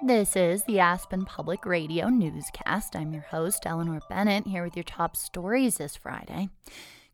This is the Aspen Public Radio newscast. I'm your host, Eleanor Bennett, here with your top stories this Friday.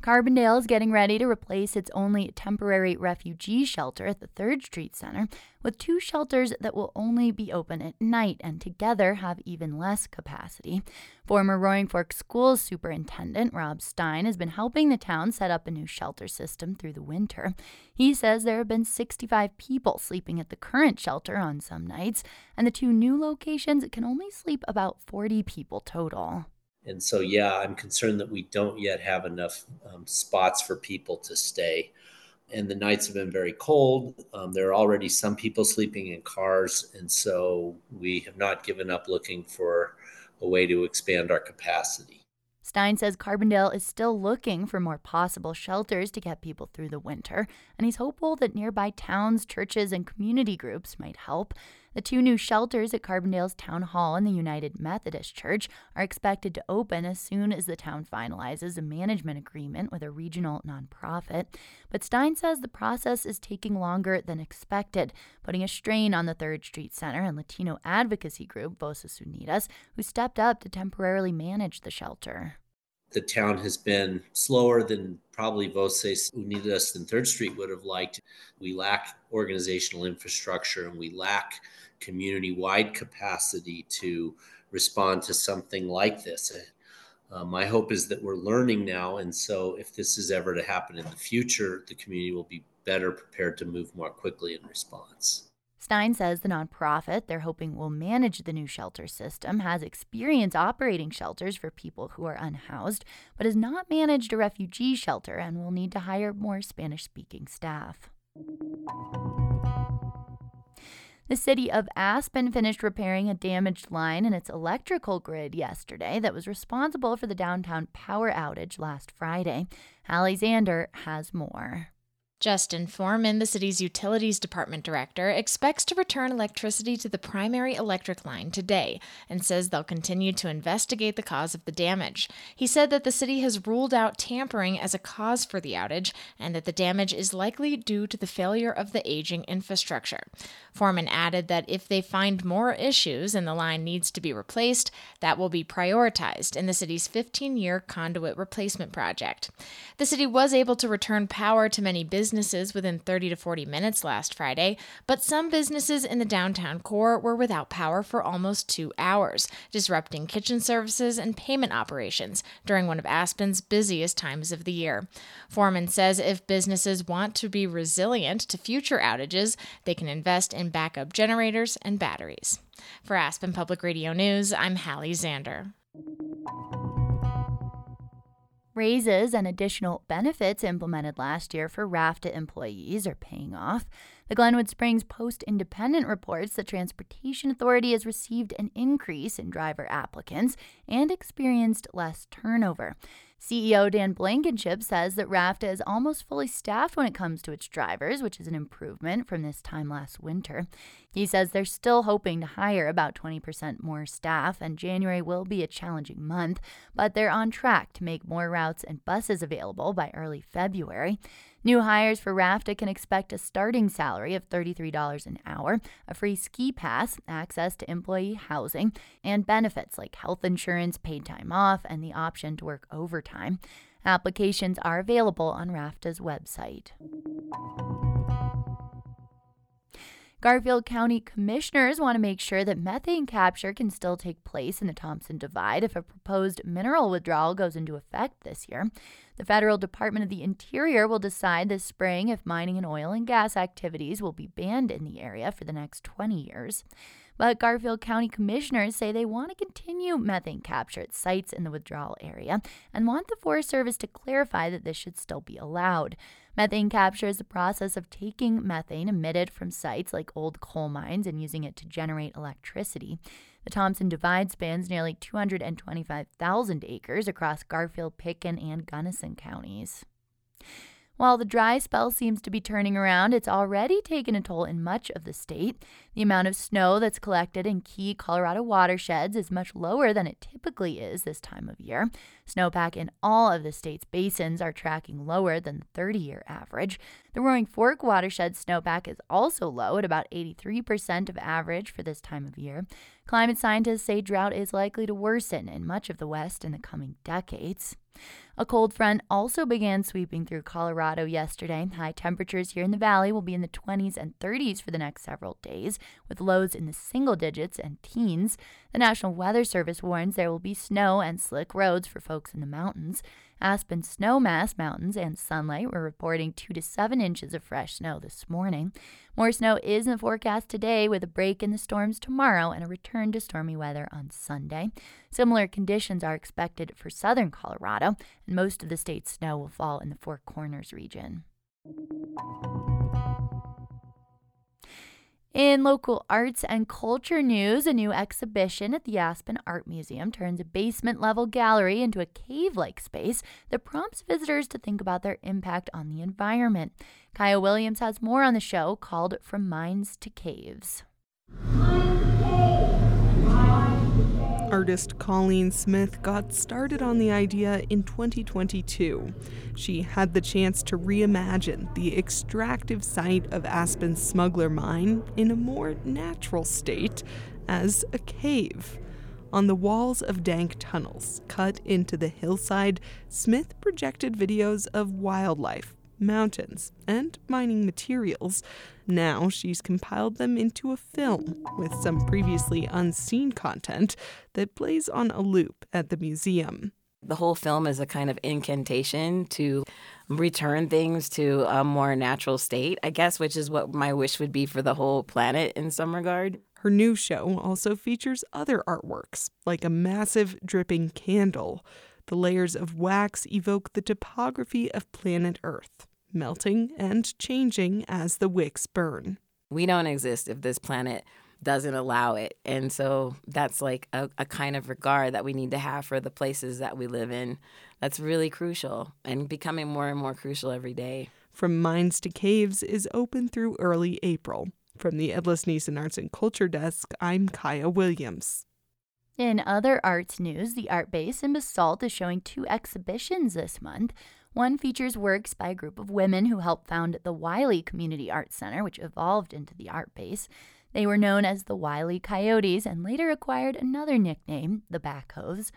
Carbondale is getting ready to replace its only temporary refugee shelter at the 3rd Street Center with two shelters that will only be open at night and together have even less capacity. Former Roaring Fork Schools Superintendent Rob Stein has been helping the town set up a new shelter system through the winter. He says there have been 65 people sleeping at the current shelter on some nights, and the two new locations can only sleep about 40 people total. And so, yeah, I'm concerned that we don't yet have enough um, spots for people to stay. And the nights have been very cold. Um, there are already some people sleeping in cars. And so we have not given up looking for a way to expand our capacity. Stein says Carbondale is still looking for more possible shelters to get people through the winter, and he's hopeful that nearby towns, churches, and community groups might help. The two new shelters at Carbondale's Town Hall and the United Methodist Church are expected to open as soon as the town finalizes a management agreement with a regional nonprofit. But Stein says the process is taking longer than expected, putting a strain on the Third Street Center and Latino advocacy group Voces Unidas, who stepped up to temporarily manage the shelter the town has been slower than probably Voces Unidas and Third Street would have liked. We lack organizational infrastructure and we lack community wide capacity to respond to something like this. Uh, my hope is that we're learning now. And so, if this is ever to happen in the future, the community will be better prepared to move more quickly in response. Stein says the nonprofit they're hoping will manage the new shelter system has experience operating shelters for people who are unhoused, but has not managed a refugee shelter and will need to hire more Spanish speaking staff. The city of Aspen finished repairing a damaged line in its electrical grid yesterday that was responsible for the downtown power outage last Friday. Hallie Zander has more. Justin Foreman, the city's utilities department director, expects to return electricity to the primary electric line today and says they'll continue to investigate the cause of the damage. He said that the city has ruled out tampering as a cause for the outage and that the damage is likely due to the failure of the aging infrastructure. Foreman added that if they find more issues and the line needs to be replaced, that will be prioritized in the city's 15 year conduit replacement project. The city was able to return power to many businesses businesses within 30 to 40 minutes last Friday, but some businesses in the downtown core were without power for almost two hours, disrupting kitchen services and payment operations during one of Aspen's busiest times of the year. Foreman says if businesses want to be resilient to future outages, they can invest in backup generators and batteries. For Aspen Public Radio News, I'm Hallie Zander. Raises and additional benefits implemented last year for RFTA employees are paying off. The Glenwood Springs Post Independent reports the Transportation Authority has received an increase in driver applicants and experienced less turnover. CEO Dan Blankenship says that RFTA is almost fully staffed when it comes to its drivers, which is an improvement from this time last winter. He says they're still hoping to hire about 20% more staff, and January will be a challenging month, but they're on track to make more routes and buses available by early February. New hires for RFTA can expect a starting salary of $33 an hour, a free ski pass, access to employee housing, and benefits like health insurance, paid time off, and the option to work overtime. Applications are available on RFTA's website. Garfield County commissioners want to make sure that methane capture can still take place in the Thompson Divide if a proposed mineral withdrawal goes into effect this year. The Federal Department of the Interior will decide this spring if mining and oil and gas activities will be banned in the area for the next 20 years. But Garfield County commissioners say they want to continue methane capture at sites in the withdrawal area and want the Forest Service to clarify that this should still be allowed. Methane capture is the process of taking methane emitted from sites like old coal mines and using it to generate electricity. The Thompson Divide spans nearly 225,000 acres across Garfield, Pitkin, and Gunnison counties. While the dry spell seems to be turning around, it's already taken a toll in much of the state. The amount of snow that's collected in key Colorado watersheds is much lower than it typically is this time of year. Snowpack in all of the state's basins are tracking lower than the 30 year average. The Roaring Fork watershed snowpack is also low at about 83% of average for this time of year. Climate scientists say drought is likely to worsen in much of the West in the coming decades. A cold front also began sweeping through Colorado yesterday. High temperatures here in the valley will be in the 20s and 30s for the next several days, with lows in the single digits and teens. The National Weather Service warns there will be snow and slick roads for folks in the mountains. Aspen Snowmass Mountains and Sunlight were reporting 2 to 7 inches of fresh snow this morning. More snow is in the forecast today with a break in the storms tomorrow and a return to stormy weather on Sunday. Similar conditions are expected for southern Colorado, and most of the state's snow will fall in the Four Corners region. In local arts and culture news, a new exhibition at the Aspen Art Museum turns a basement level gallery into a cave like space that prompts visitors to think about their impact on the environment. Kaya Williams has more on the show called From Mines to Caves. Artist Colleen Smith got started on the idea in 2022. She had the chance to reimagine the extractive site of Aspen's smuggler mine in a more natural state as a cave. On the walls of dank tunnels cut into the hillside, Smith projected videos of wildlife mountains, and mining materials. Now she's compiled them into a film with some previously unseen content that plays on a loop at the museum. The whole film is a kind of incantation to return things to a more natural state, I guess, which is what my wish would be for the whole planet in some regard. Her new show also features other artworks, like a massive dripping candle. The layers of wax evoke the topography of planet Earth, melting and changing as the wicks burn. We don't exist if this planet doesn't allow it. And so that's like a, a, kind of regard that we need to have for the places that we live in. That's really crucial and becoming more and more crucial every day. From Mines to Caves is open through early April. From the Ed Niesen Arts and Culture Desk, I'm Kaya Williams. In other arts news, the Art Base in Basalt is showing two exhibitions this month. One features works by a group of women who helped found the Wyly Community Arts Center, which evolved into the Art Base. They were known as the Wiley Coyotes and later acquired another nickname, the Backhoes.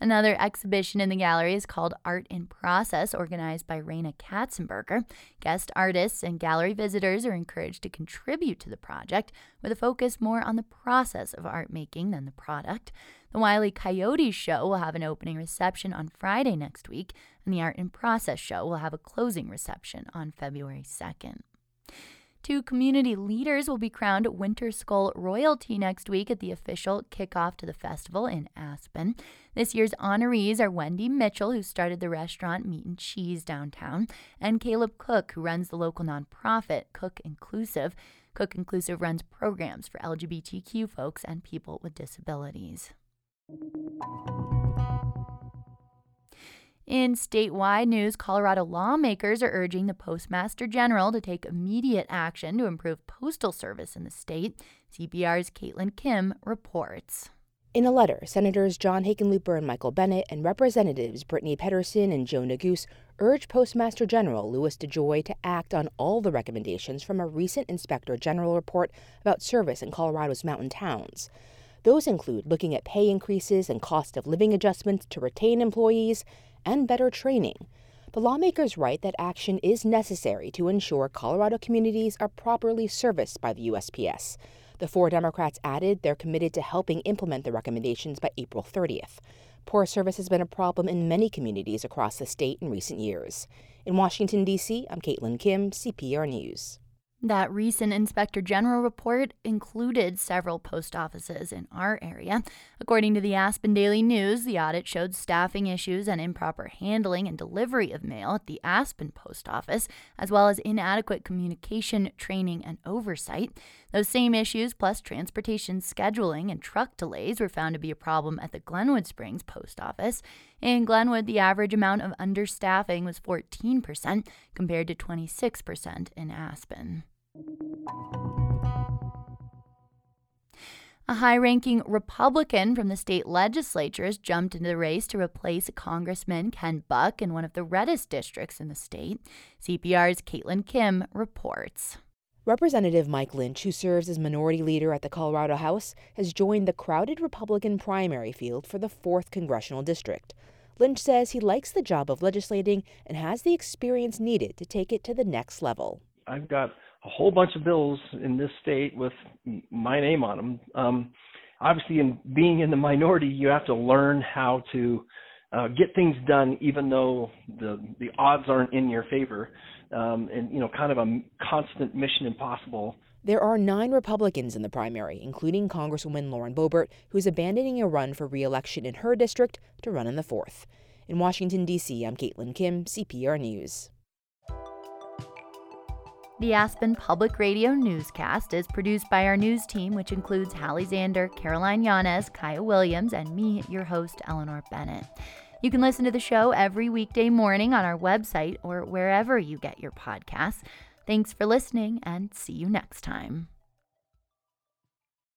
Another exhibition in the gallery is called Art in Process, organized by Raina Katzenberger. Guest artists and gallery visitors are encouraged to contribute to the project with a focus more on the process of art making than the product. The Wiley Coyotes show will have an opening reception on Friday next week, and the Art in Process show will have a closing reception on February 2nd. Two community leaders will be crowned Wintersköl royalty next week at the official kickoff to the festival in Aspen. This year's honorees are Wendy Mitchell, who started the restaurant Meat and Cheese downtown, and Caleb Cook, who runs the local nonprofit Cook Inclusive. Cook Inclusive runs programs for LGBTQ folks and people with disabilities. In statewide news, Colorado lawmakers are urging the Postmaster General to take immediate action to improve postal service in the state. CPR's Caitlin Kim reports. In a letter, Senators John Hickenlooper and Michael Bennet and Representatives Brittany Pettersen and Joe Neguse urge Postmaster General Louis DeJoy to act on all the recommendations from a recent Inspector General report about service in Colorado's mountain towns. Those include looking at pay increases and cost of living adjustments to retain employees and better training. The lawmakers write that action is necessary to ensure Colorado communities are properly serviced by the USPS. The four Democrats added they're committed to helping implement the recommendations by April 30th. Poor service has been a problem in many communities across the state in recent years. In Washington, D.C., I'm Caitlin Kim, CPR News. That recent Inspector General report included several post offices in our area. According to the Aspen Daily News, the audit showed staffing issues and improper handling and delivery of mail at the Aspen Post Office, as well as inadequate communication, training, and oversight. Those same issues, plus transportation scheduling and truck delays, were found to be a problem at the Glenwood Springs Post Office. In Glenwood, the average amount of understaffing was 14%, compared to 26% in Aspen. A high ranking Republican from the state legislature has jumped into the race to replace Congressman Ken Buck in one of the reddest districts in the state. CPR's Caitlin Kim reports. Representative Mike Lynch, who serves as minority leader at the Colorado House, has joined the crowded Republican primary field for the 4th Congressional District. Lynch says he likes the job of legislating and has the experience needed to take it to the next level. I've got a whole bunch of bills in this state with my name on them. Um, obviously, in being in the minority, you have to learn how to uh, get things done, even though the the odds aren't in your favor, um, and you know, kind of a constant mission impossible. There are nine Republicans in the primary, including Congresswoman Lauren Boebert, who's abandoning a run for re-election in her district to run in the fourth. In Washington, D.C., I'm Caitlin Kim, CPR News. The Aspen Public Radio newscast is produced by our news team, which includes Hallie Zander, Caroline Yanez, Kaya Williams, and me, your host, Eleanor Bennett. You can listen to the show every weekday morning on our website or wherever you get your podcasts. Thanks for listening, and see you next time.